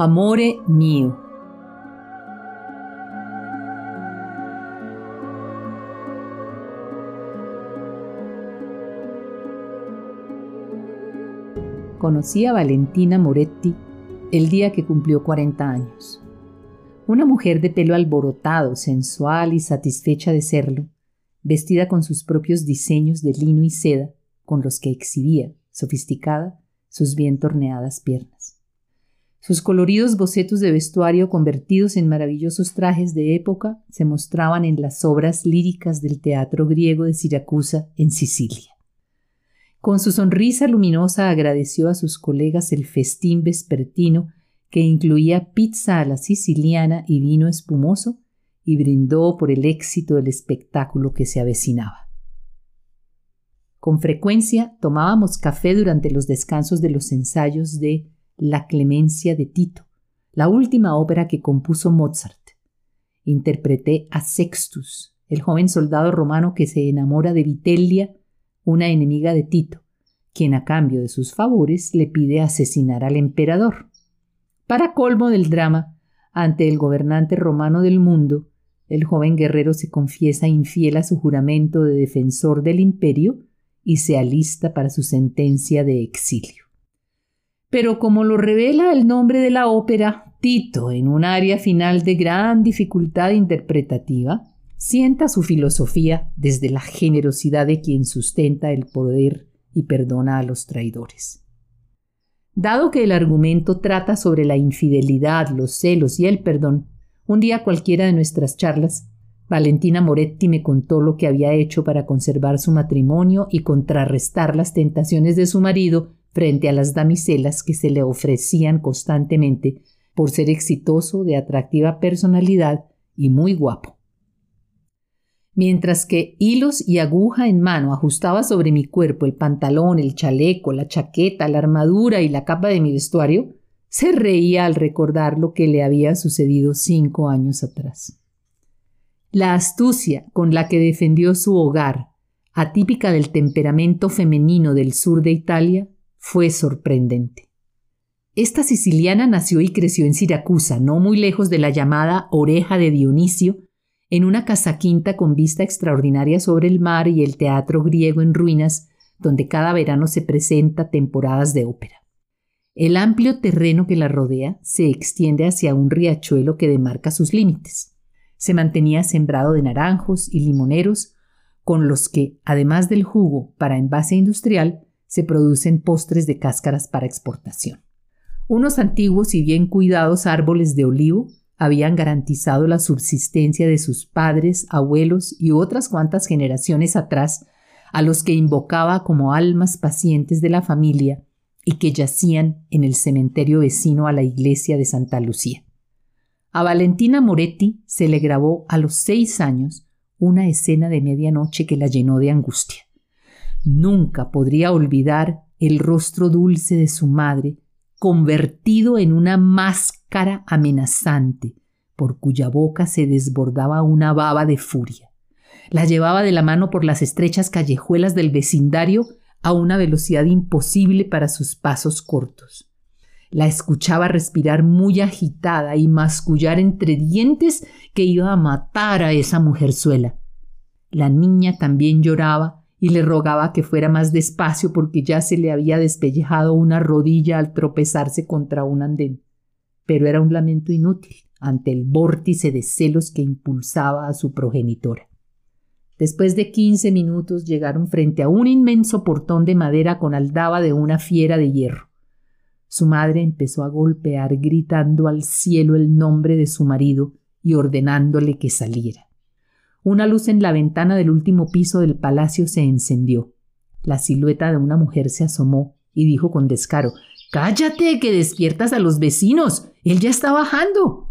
Amore mio. Conocí a Valentina Moretti el día que cumplió 40 años. Una mujer de pelo alborotado, sensual y satisfecha de serlo, vestida con sus propios diseños de lino y seda, con los que exhibía, sofisticada, sus bien torneadas piernas. Sus coloridos bocetos de vestuario convertidos en maravillosos trajes de época se mostraban en las obras líricas del teatro griego de Siracusa en Sicilia. Con su sonrisa luminosa agradeció a sus colegas el festín vespertino que incluía pizza a la siciliana y vino espumoso y brindó por el éxito del espectáculo que se avecinaba. Con frecuencia tomábamos café durante los descansos de los ensayos de La Clemencia de Tito, la última ópera que compuso Mozart. Interpreté a Sextus, el joven soldado romano que se enamora de Vitellia una enemiga de Tito, quien a cambio de sus favores le pide asesinar al emperador. Para colmo del drama, ante el gobernante romano del mundo, el joven guerrero se confiesa infiel a su juramento de defensor del imperio y se alista para su sentencia de exilio. Pero como lo revela el nombre de la ópera, Tito, en un área final de gran dificultad interpretativa, sienta su filosofía desde la generosidad de quien sustenta el poder y perdona a los traidores. Dado que el argumento trata sobre la infidelidad, los celos y el perdón, un día cualquiera de nuestras charlas, Valentina Moretti me contó lo que había hecho para conservar su matrimonio y contrarrestar las tentaciones de su marido frente a las damiselas que se le ofrecían constantemente por ser exitoso, de atractiva personalidad y muy guapo mientras que hilos y aguja en mano ajustaba sobre mi cuerpo el pantalón, el chaleco, la chaqueta, la armadura y la capa de mi vestuario, se reía al recordar lo que le había sucedido cinco años atrás. La astucia con la que defendió su hogar, atípica del temperamento femenino del sur de Italia, fue sorprendente. Esta siciliana nació y creció en Siracusa, no muy lejos de la llamada Oreja de Dionisio, en una casa quinta con vista extraordinaria sobre el mar y el teatro griego en ruinas, donde cada verano se presenta temporadas de ópera. El amplio terreno que la rodea se extiende hacia un riachuelo que demarca sus límites. Se mantenía sembrado de naranjos y limoneros, con los que, además del jugo para envase industrial, se producen postres de cáscaras para exportación. Unos antiguos y bien cuidados árboles de olivo habían garantizado la subsistencia de sus padres, abuelos y otras cuantas generaciones atrás, a los que invocaba como almas pacientes de la familia y que yacían en el cementerio vecino a la iglesia de Santa Lucía. A Valentina Moretti se le grabó a los seis años una escena de medianoche que la llenó de angustia. Nunca podría olvidar el rostro dulce de su madre, convertido en una máscara amenazante, por cuya boca se desbordaba una baba de furia. La llevaba de la mano por las estrechas callejuelas del vecindario a una velocidad imposible para sus pasos cortos. La escuchaba respirar muy agitada y mascullar entre dientes que iba a matar a esa mujerzuela. La niña también lloraba y le rogaba que fuera más despacio porque ya se le había despellejado una rodilla al tropezarse contra un andén. Pero era un lamento inútil ante el vórtice de celos que impulsaba a su progenitora. Después de quince minutos llegaron frente a un inmenso portón de madera con aldaba de una fiera de hierro. Su madre empezó a golpear gritando al cielo el nombre de su marido y ordenándole que saliera. Una luz en la ventana del último piso del palacio se encendió. La silueta de una mujer se asomó y dijo con descaro Cállate, que despiertas a los vecinos. Él ya está bajando.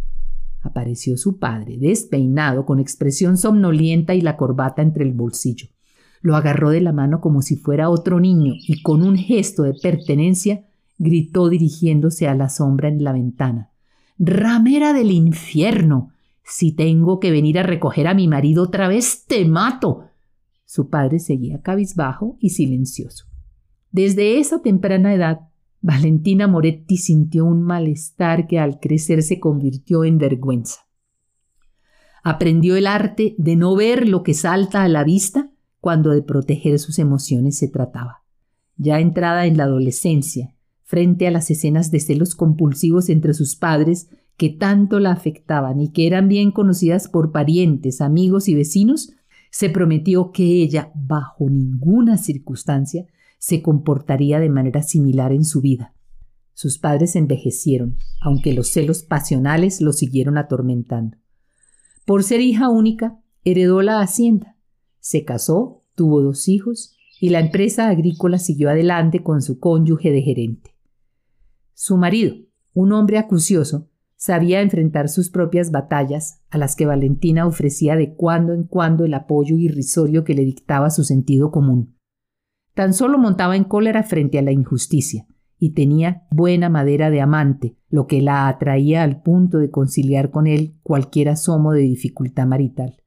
Apareció su padre, despeinado, con expresión somnolienta y la corbata entre el bolsillo. Lo agarró de la mano como si fuera otro niño y con un gesto de pertenencia gritó dirigiéndose a la sombra en la ventana. Ramera del infierno. Si tengo que venir a recoger a mi marido otra vez, te mato. Su padre seguía cabizbajo y silencioso. Desde esa temprana edad, Valentina Moretti sintió un malestar que al crecer se convirtió en vergüenza. Aprendió el arte de no ver lo que salta a la vista cuando de proteger sus emociones se trataba. Ya entrada en la adolescencia, frente a las escenas de celos compulsivos entre sus padres que tanto la afectaban y que eran bien conocidas por parientes, amigos y vecinos, se prometió que ella, bajo ninguna circunstancia, se comportaría de manera similar en su vida. Sus padres envejecieron, aunque los celos pasionales lo siguieron atormentando. Por ser hija única, heredó la hacienda. Se casó, tuvo dos hijos y la empresa agrícola siguió adelante con su cónyuge de gerente. Su marido, un hombre acucioso, sabía enfrentar sus propias batallas, a las que Valentina ofrecía de cuando en cuando el apoyo irrisorio que le dictaba su sentido común. Tan solo montaba en cólera frente a la injusticia, y tenía buena madera de amante, lo que la atraía al punto de conciliar con él cualquier asomo de dificultad marital.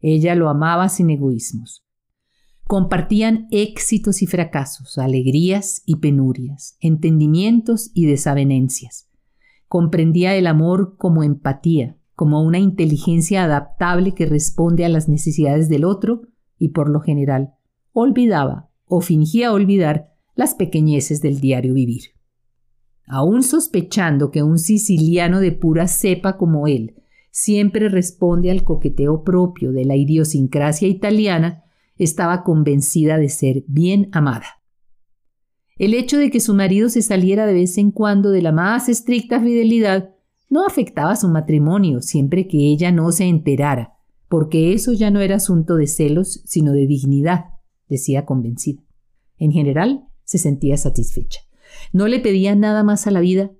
Ella lo amaba sin egoísmos. Compartían éxitos y fracasos, alegrías y penurias, entendimientos y desavenencias. Comprendía el amor como empatía, como una inteligencia adaptable que responde a las necesidades del otro y por lo general olvidaba o fingía olvidar las pequeñeces del diario vivir. Aún sospechando que un siciliano de pura cepa como él siempre responde al coqueteo propio de la idiosincrasia italiana, estaba convencida de ser bien amada. El hecho de que su marido se saliera de vez en cuando de la más estricta fidelidad no afectaba su matrimonio siempre que ella no se enterara, porque eso ya no era asunto de celos, sino de dignidad, decía convencida. En general, se sentía satisfecha. No le pedía nada más a la vida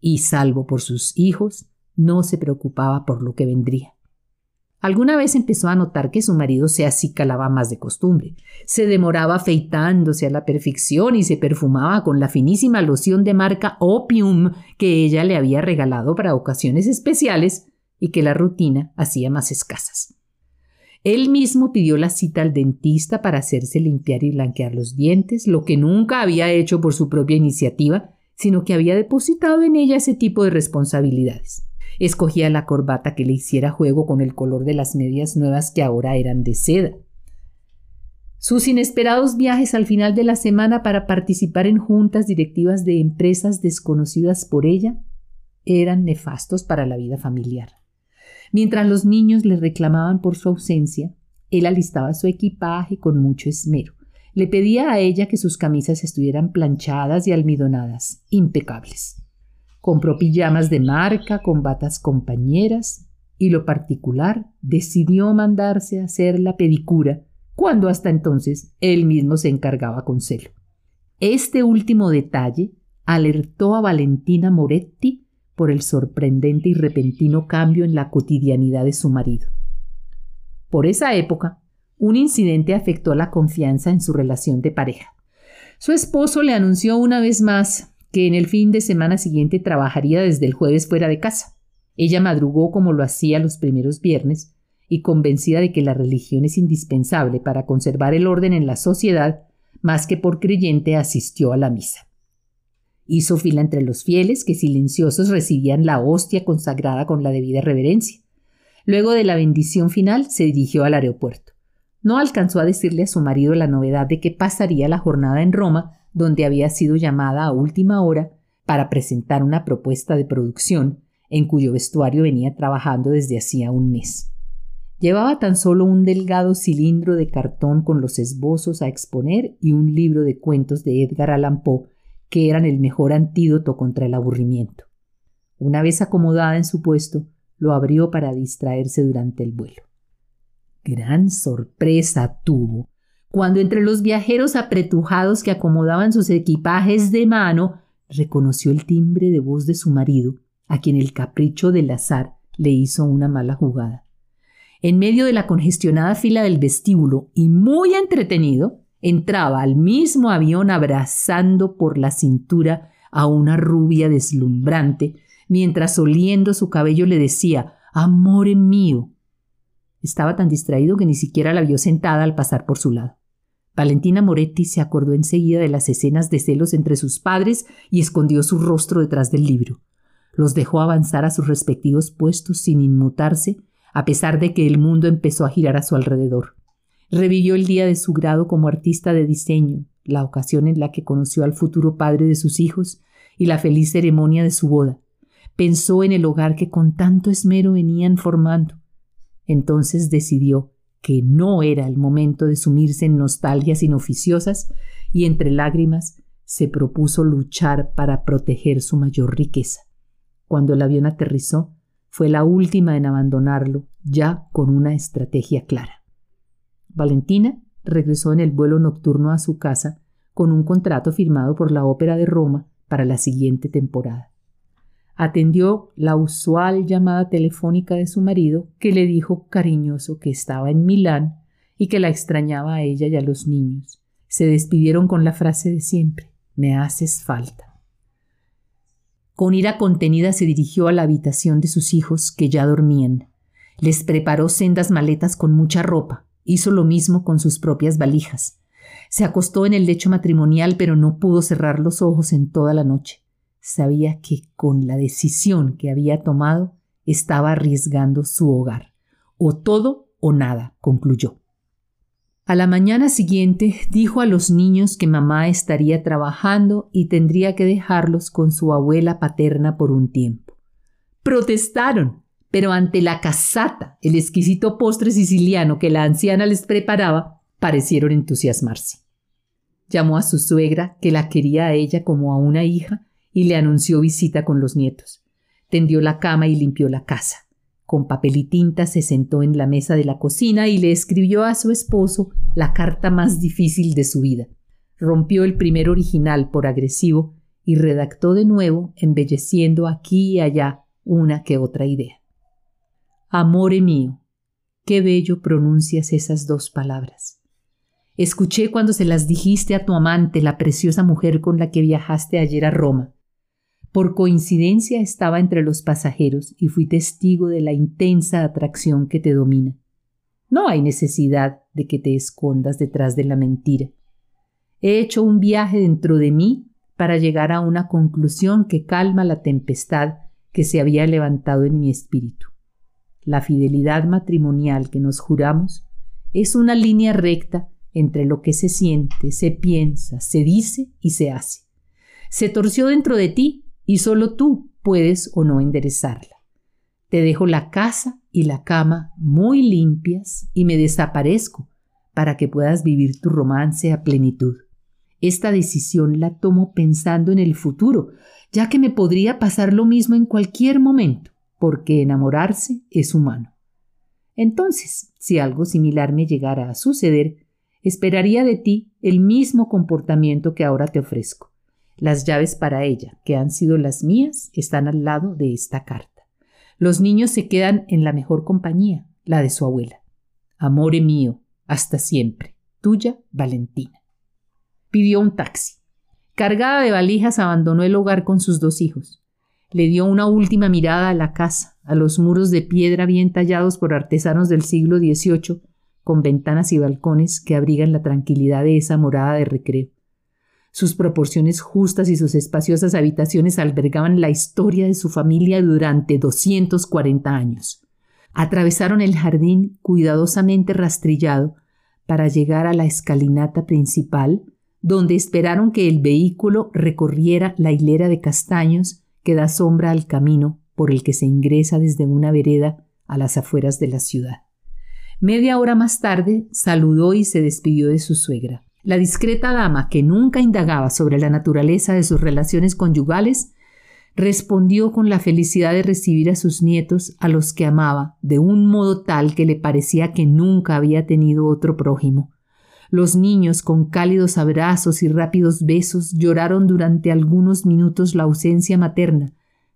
y, salvo por sus hijos, no se preocupaba por lo que vendría. Alguna vez empezó a notar que su marido se acicalaba más de costumbre. Se demoraba afeitándose a la perfección y se perfumaba con la finísima loción de marca Opium que ella le había regalado para ocasiones especiales y que la rutina hacía más escasas. Él mismo pidió la cita al dentista para hacerse limpiar y blanquear los dientes, lo que nunca había hecho por su propia iniciativa, sino que había depositado en ella ese tipo de responsabilidades. Escogía la corbata que le hiciera juego con el color de las medias nuevas que ahora eran de seda. Sus inesperados viajes al final de la semana para participar en juntas directivas de empresas desconocidas por ella eran nefastos para la vida familiar. Mientras los niños le reclamaban por su ausencia, él alistaba su equipaje con mucho esmero. Le pedía a ella que sus camisas estuvieran planchadas y almidonadas, impecables. Compró pijamas de marca con batas compañeras y lo particular decidió mandarse a hacer la pedicura cuando hasta entonces él mismo se encargaba con celo. Este último detalle alertó a Valentina Moretti por el sorprendente y repentino cambio en la cotidianidad de su marido. Por esa época, un incidente afectó la confianza en su relación de pareja. Su esposo le anunció una vez más que en el fin de semana siguiente trabajaría desde el jueves fuera de casa. Ella madrugó como lo hacía los primeros viernes, y convencida de que la religión es indispensable para conservar el orden en la sociedad, más que por creyente asistió a la misa. Hizo fila entre los fieles que silenciosos recibían la hostia consagrada con la debida reverencia. Luego de la bendición final se dirigió al aeropuerto. No alcanzó a decirle a su marido la novedad de que pasaría la jornada en Roma, donde había sido llamada a última hora para presentar una propuesta de producción en cuyo vestuario venía trabajando desde hacía un mes. Llevaba tan solo un delgado cilindro de cartón con los esbozos a exponer y un libro de cuentos de Edgar Allan Poe que eran el mejor antídoto contra el aburrimiento. Una vez acomodada en su puesto, lo abrió para distraerse durante el vuelo. Gran sorpresa tuvo cuando entre los viajeros apretujados que acomodaban sus equipajes de mano reconoció el timbre de voz de su marido, a quien el capricho del azar le hizo una mala jugada. En medio de la congestionada fila del vestíbulo y muy entretenido, entraba al mismo avión abrazando por la cintura a una rubia deslumbrante, mientras oliendo su cabello le decía Amor mío. Estaba tan distraído que ni siquiera la vio sentada al pasar por su lado. Valentina Moretti se acordó enseguida de las escenas de celos entre sus padres y escondió su rostro detrás del libro. Los dejó avanzar a sus respectivos puestos sin inmutarse, a pesar de que el mundo empezó a girar a su alrededor. Revivió el día de su grado como artista de diseño, la ocasión en la que conoció al futuro padre de sus hijos y la feliz ceremonia de su boda. Pensó en el hogar que con tanto esmero venían formando. Entonces decidió que no era el momento de sumirse en nostalgias inoficiosas y entre lágrimas se propuso luchar para proteger su mayor riqueza. Cuando el avión aterrizó, fue la última en abandonarlo, ya con una estrategia clara. Valentina regresó en el vuelo nocturno a su casa con un contrato firmado por la Ópera de Roma para la siguiente temporada. Atendió la usual llamada telefónica de su marido, que le dijo cariñoso que estaba en Milán y que la extrañaba a ella y a los niños. Se despidieron con la frase de siempre Me haces falta. Con ira contenida se dirigió a la habitación de sus hijos, que ya dormían. Les preparó sendas maletas con mucha ropa. Hizo lo mismo con sus propias valijas. Se acostó en el lecho matrimonial, pero no pudo cerrar los ojos en toda la noche. Sabía que con la decisión que había tomado estaba arriesgando su hogar. O todo o nada, concluyó. A la mañana siguiente dijo a los niños que mamá estaría trabajando y tendría que dejarlos con su abuela paterna por un tiempo. Protestaron, pero ante la casata, el exquisito postre siciliano que la anciana les preparaba, parecieron entusiasmarse. Llamó a su suegra, que la quería a ella como a una hija, y le anunció visita con los nietos. Tendió la cama y limpió la casa. Con papel y tinta se sentó en la mesa de la cocina y le escribió a su esposo la carta más difícil de su vida. Rompió el primer original por agresivo y redactó de nuevo, embelleciendo aquí y allá una que otra idea. Amore mío, qué bello pronuncias esas dos palabras. Escuché cuando se las dijiste a tu amante, la preciosa mujer con la que viajaste ayer a Roma. Por coincidencia estaba entre los pasajeros y fui testigo de la intensa atracción que te domina. No hay necesidad de que te escondas detrás de la mentira. He hecho un viaje dentro de mí para llegar a una conclusión que calma la tempestad que se había levantado en mi espíritu. La fidelidad matrimonial que nos juramos es una línea recta entre lo que se siente, se piensa, se dice y se hace. Se torció dentro de ti y solo tú puedes o no enderezarla. Te dejo la casa y la cama muy limpias y me desaparezco para que puedas vivir tu romance a plenitud. Esta decisión la tomo pensando en el futuro, ya que me podría pasar lo mismo en cualquier momento, porque enamorarse es humano. Entonces, si algo similar me llegara a suceder, esperaría de ti el mismo comportamiento que ahora te ofrezco. Las llaves para ella, que han sido las mías, están al lado de esta carta. Los niños se quedan en la mejor compañía, la de su abuela. Amore mío, hasta siempre. Tuya, Valentina. Pidió un taxi. Cargada de valijas, abandonó el hogar con sus dos hijos. Le dio una última mirada a la casa, a los muros de piedra bien tallados por artesanos del siglo XVIII, con ventanas y balcones que abrigan la tranquilidad de esa morada de recreo. Sus proporciones justas y sus espaciosas habitaciones albergaban la historia de su familia durante 240 años. Atravesaron el jardín cuidadosamente rastrillado para llegar a la escalinata principal, donde esperaron que el vehículo recorriera la hilera de castaños que da sombra al camino por el que se ingresa desde una vereda a las afueras de la ciudad. Media hora más tarde saludó y se despidió de su suegra. La discreta dama, que nunca indagaba sobre la naturaleza de sus relaciones conyugales, respondió con la felicidad de recibir a sus nietos, a los que amaba, de un modo tal que le parecía que nunca había tenido otro prójimo. Los niños, con cálidos abrazos y rápidos besos, lloraron durante algunos minutos la ausencia materna,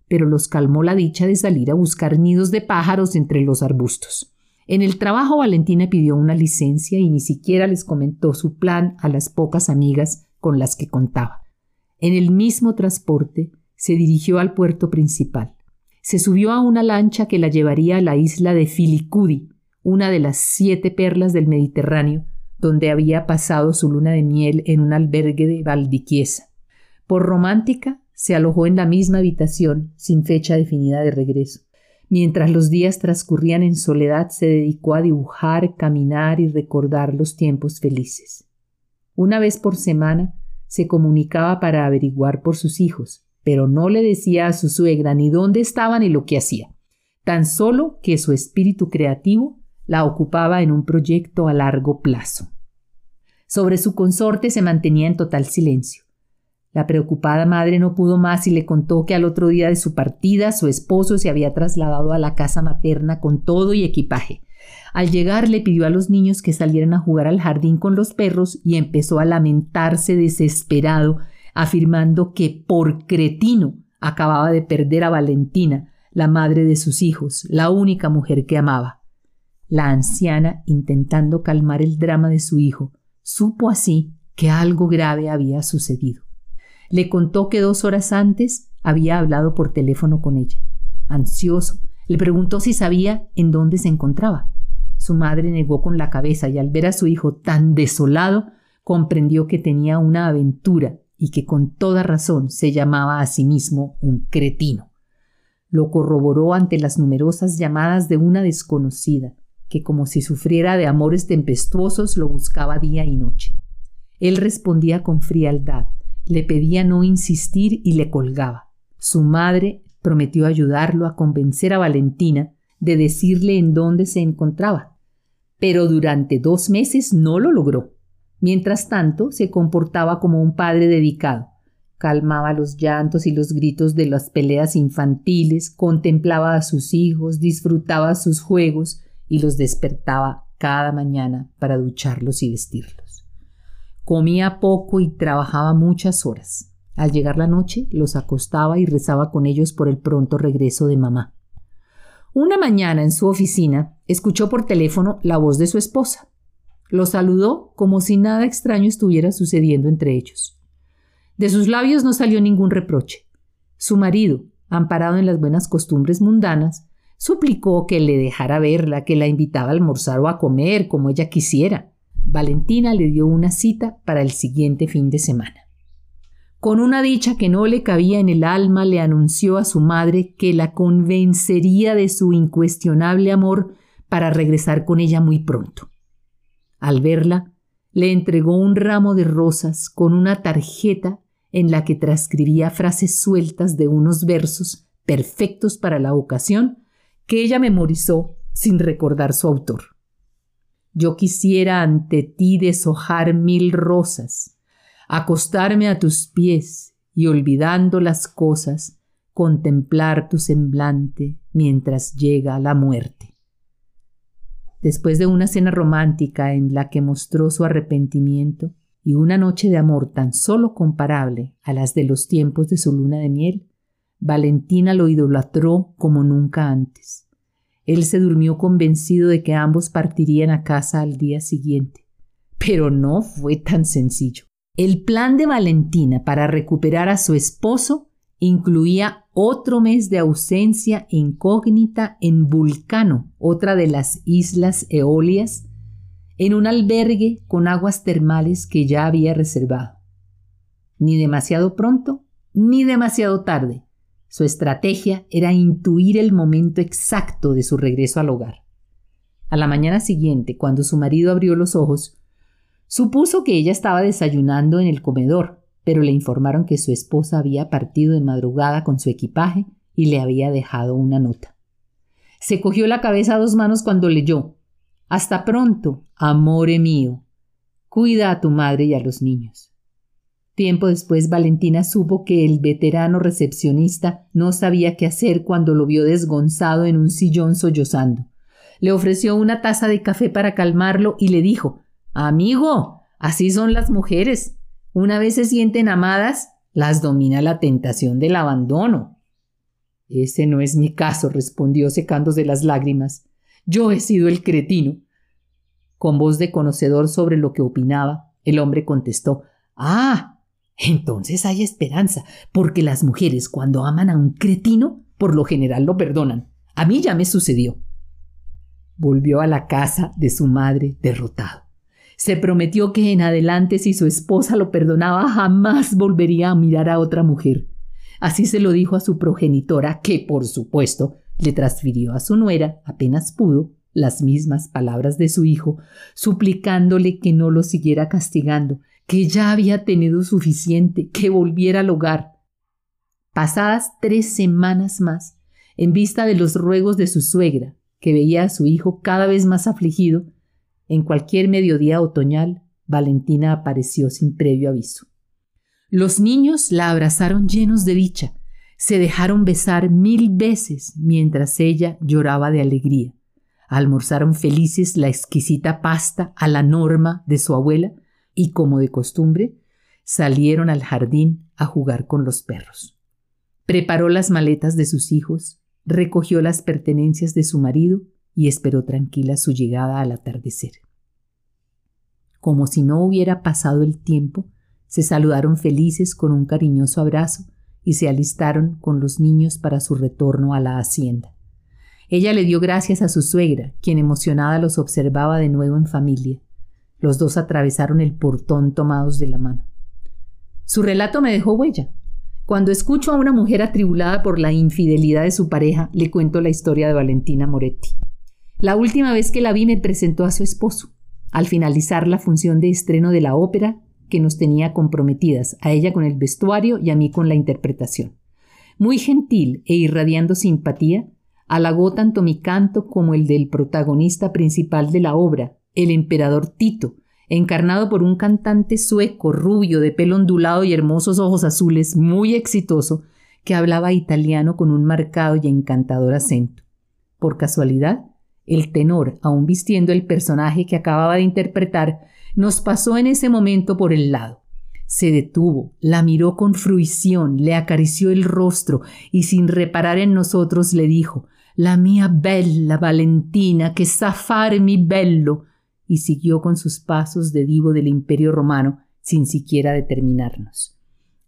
pero los calmó la dicha de salir a buscar nidos de pájaros entre los arbustos. En el trabajo Valentina pidió una licencia y ni siquiera les comentó su plan a las pocas amigas con las que contaba. En el mismo transporte se dirigió al puerto principal. Se subió a una lancha que la llevaría a la isla de Filicudi, una de las siete perlas del Mediterráneo, donde había pasado su luna de miel en un albergue de Valdiquiesa. Por romántica, se alojó en la misma habitación, sin fecha definida de regreso. Mientras los días transcurrían en soledad, se dedicó a dibujar, caminar y recordar los tiempos felices. Una vez por semana se comunicaba para averiguar por sus hijos, pero no le decía a su suegra ni dónde estaban ni lo que hacía, tan solo que su espíritu creativo la ocupaba en un proyecto a largo plazo. Sobre su consorte se mantenía en total silencio. La preocupada madre no pudo más y le contó que al otro día de su partida su esposo se había trasladado a la casa materna con todo y equipaje. Al llegar le pidió a los niños que salieran a jugar al jardín con los perros y empezó a lamentarse desesperado, afirmando que por cretino acababa de perder a Valentina, la madre de sus hijos, la única mujer que amaba. La anciana, intentando calmar el drama de su hijo, supo así que algo grave había sucedido. Le contó que dos horas antes había hablado por teléfono con ella. Ansioso, le preguntó si sabía en dónde se encontraba. Su madre negó con la cabeza y al ver a su hijo tan desolado, comprendió que tenía una aventura y que con toda razón se llamaba a sí mismo un cretino. Lo corroboró ante las numerosas llamadas de una desconocida, que como si sufriera de amores tempestuosos lo buscaba día y noche. Él respondía con frialdad, le pedía no insistir y le colgaba. Su madre prometió ayudarlo a convencer a Valentina de decirle en dónde se encontraba. Pero durante dos meses no lo logró. Mientras tanto, se comportaba como un padre dedicado. Calmaba los llantos y los gritos de las peleas infantiles, contemplaba a sus hijos, disfrutaba sus juegos y los despertaba cada mañana para ducharlos y vestirlos. Comía poco y trabajaba muchas horas. Al llegar la noche, los acostaba y rezaba con ellos por el pronto regreso de mamá. Una mañana en su oficina, escuchó por teléfono la voz de su esposa. Lo saludó como si nada extraño estuviera sucediendo entre ellos. De sus labios no salió ningún reproche. Su marido, amparado en las buenas costumbres mundanas, suplicó que le dejara verla, que la invitaba a almorzar o a comer como ella quisiera. Valentina le dio una cita para el siguiente fin de semana. Con una dicha que no le cabía en el alma, le anunció a su madre que la convencería de su incuestionable amor para regresar con ella muy pronto. Al verla, le entregó un ramo de rosas con una tarjeta en la que transcribía frases sueltas de unos versos perfectos para la ocasión que ella memorizó sin recordar su autor. Yo quisiera ante ti deshojar mil rosas, acostarme a tus pies y olvidando las cosas, contemplar tu semblante mientras llega la muerte. Después de una cena romántica en la que mostró su arrepentimiento y una noche de amor tan solo comparable a las de los tiempos de su luna de miel, Valentina lo idolatró como nunca antes. Él se durmió convencido de que ambos partirían a casa al día siguiente. Pero no fue tan sencillo. El plan de Valentina para recuperar a su esposo incluía otro mes de ausencia incógnita en Vulcano, otra de las islas Eolias, en un albergue con aguas termales que ya había reservado. Ni demasiado pronto, ni demasiado tarde. Su estrategia era intuir el momento exacto de su regreso al hogar. A la mañana siguiente, cuando su marido abrió los ojos, supuso que ella estaba desayunando en el comedor, pero le informaron que su esposa había partido de madrugada con su equipaje y le había dejado una nota. Se cogió la cabeza a dos manos cuando leyó Hasta pronto, amore mío. Cuida a tu madre y a los niños. Tiempo después Valentina supo que el veterano recepcionista no sabía qué hacer cuando lo vio desgonzado en un sillón sollozando. Le ofreció una taza de café para calmarlo y le dijo Amigo, así son las mujeres. Una vez se sienten amadas, las domina la tentación del abandono. Ese no es mi caso, respondió secándose las lágrimas. Yo he sido el cretino. Con voz de conocedor sobre lo que opinaba, el hombre contestó Ah, entonces hay esperanza, porque las mujeres cuando aman a un cretino, por lo general lo perdonan. A mí ya me sucedió. Volvió a la casa de su madre derrotado. Se prometió que en adelante si su esposa lo perdonaba jamás volvería a mirar a otra mujer. Así se lo dijo a su progenitora, que por supuesto le transfirió a su nuera, apenas pudo, las mismas palabras de su hijo, suplicándole que no lo siguiera castigando, que ya había tenido suficiente, que volviera al hogar. Pasadas tres semanas más, en vista de los ruegos de su suegra, que veía a su hijo cada vez más afligido, en cualquier mediodía otoñal, Valentina apareció sin previo aviso. Los niños la abrazaron llenos de dicha, se dejaron besar mil veces mientras ella lloraba de alegría. Almorzaron felices la exquisita pasta a la norma de su abuela y, como de costumbre, salieron al jardín a jugar con los perros. Preparó las maletas de sus hijos, recogió las pertenencias de su marido y esperó tranquila su llegada al atardecer. Como si no hubiera pasado el tiempo, se saludaron felices con un cariñoso abrazo y se alistaron con los niños para su retorno a la hacienda. Ella le dio gracias a su suegra, quien emocionada los observaba de nuevo en familia. Los dos atravesaron el portón tomados de la mano. Su relato me dejó huella. Cuando escucho a una mujer atribulada por la infidelidad de su pareja, le cuento la historia de Valentina Moretti. La última vez que la vi me presentó a su esposo. Al finalizar la función de estreno de la ópera, que nos tenía comprometidas, a ella con el vestuario y a mí con la interpretación. Muy gentil e irradiando simpatía, halagó tanto mi canto como el del protagonista principal de la obra, el emperador Tito, encarnado por un cantante sueco, rubio, de pelo ondulado y hermosos ojos azules, muy exitoso, que hablaba italiano con un marcado y encantador acento. Por casualidad, el tenor, aun vistiendo el personaje que acababa de interpretar, nos pasó en ese momento por el lado. Se detuvo, la miró con fruición, le acarició el rostro y sin reparar en nosotros le dijo La mía bella Valentina, que zafare mi bello, y siguió con sus pasos de divo del imperio romano sin siquiera determinarnos.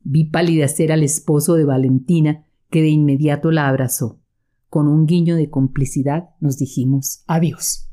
Vi palidecer al esposo de Valentina, que de inmediato la abrazó. Con un guiño de complicidad nos dijimos adiós.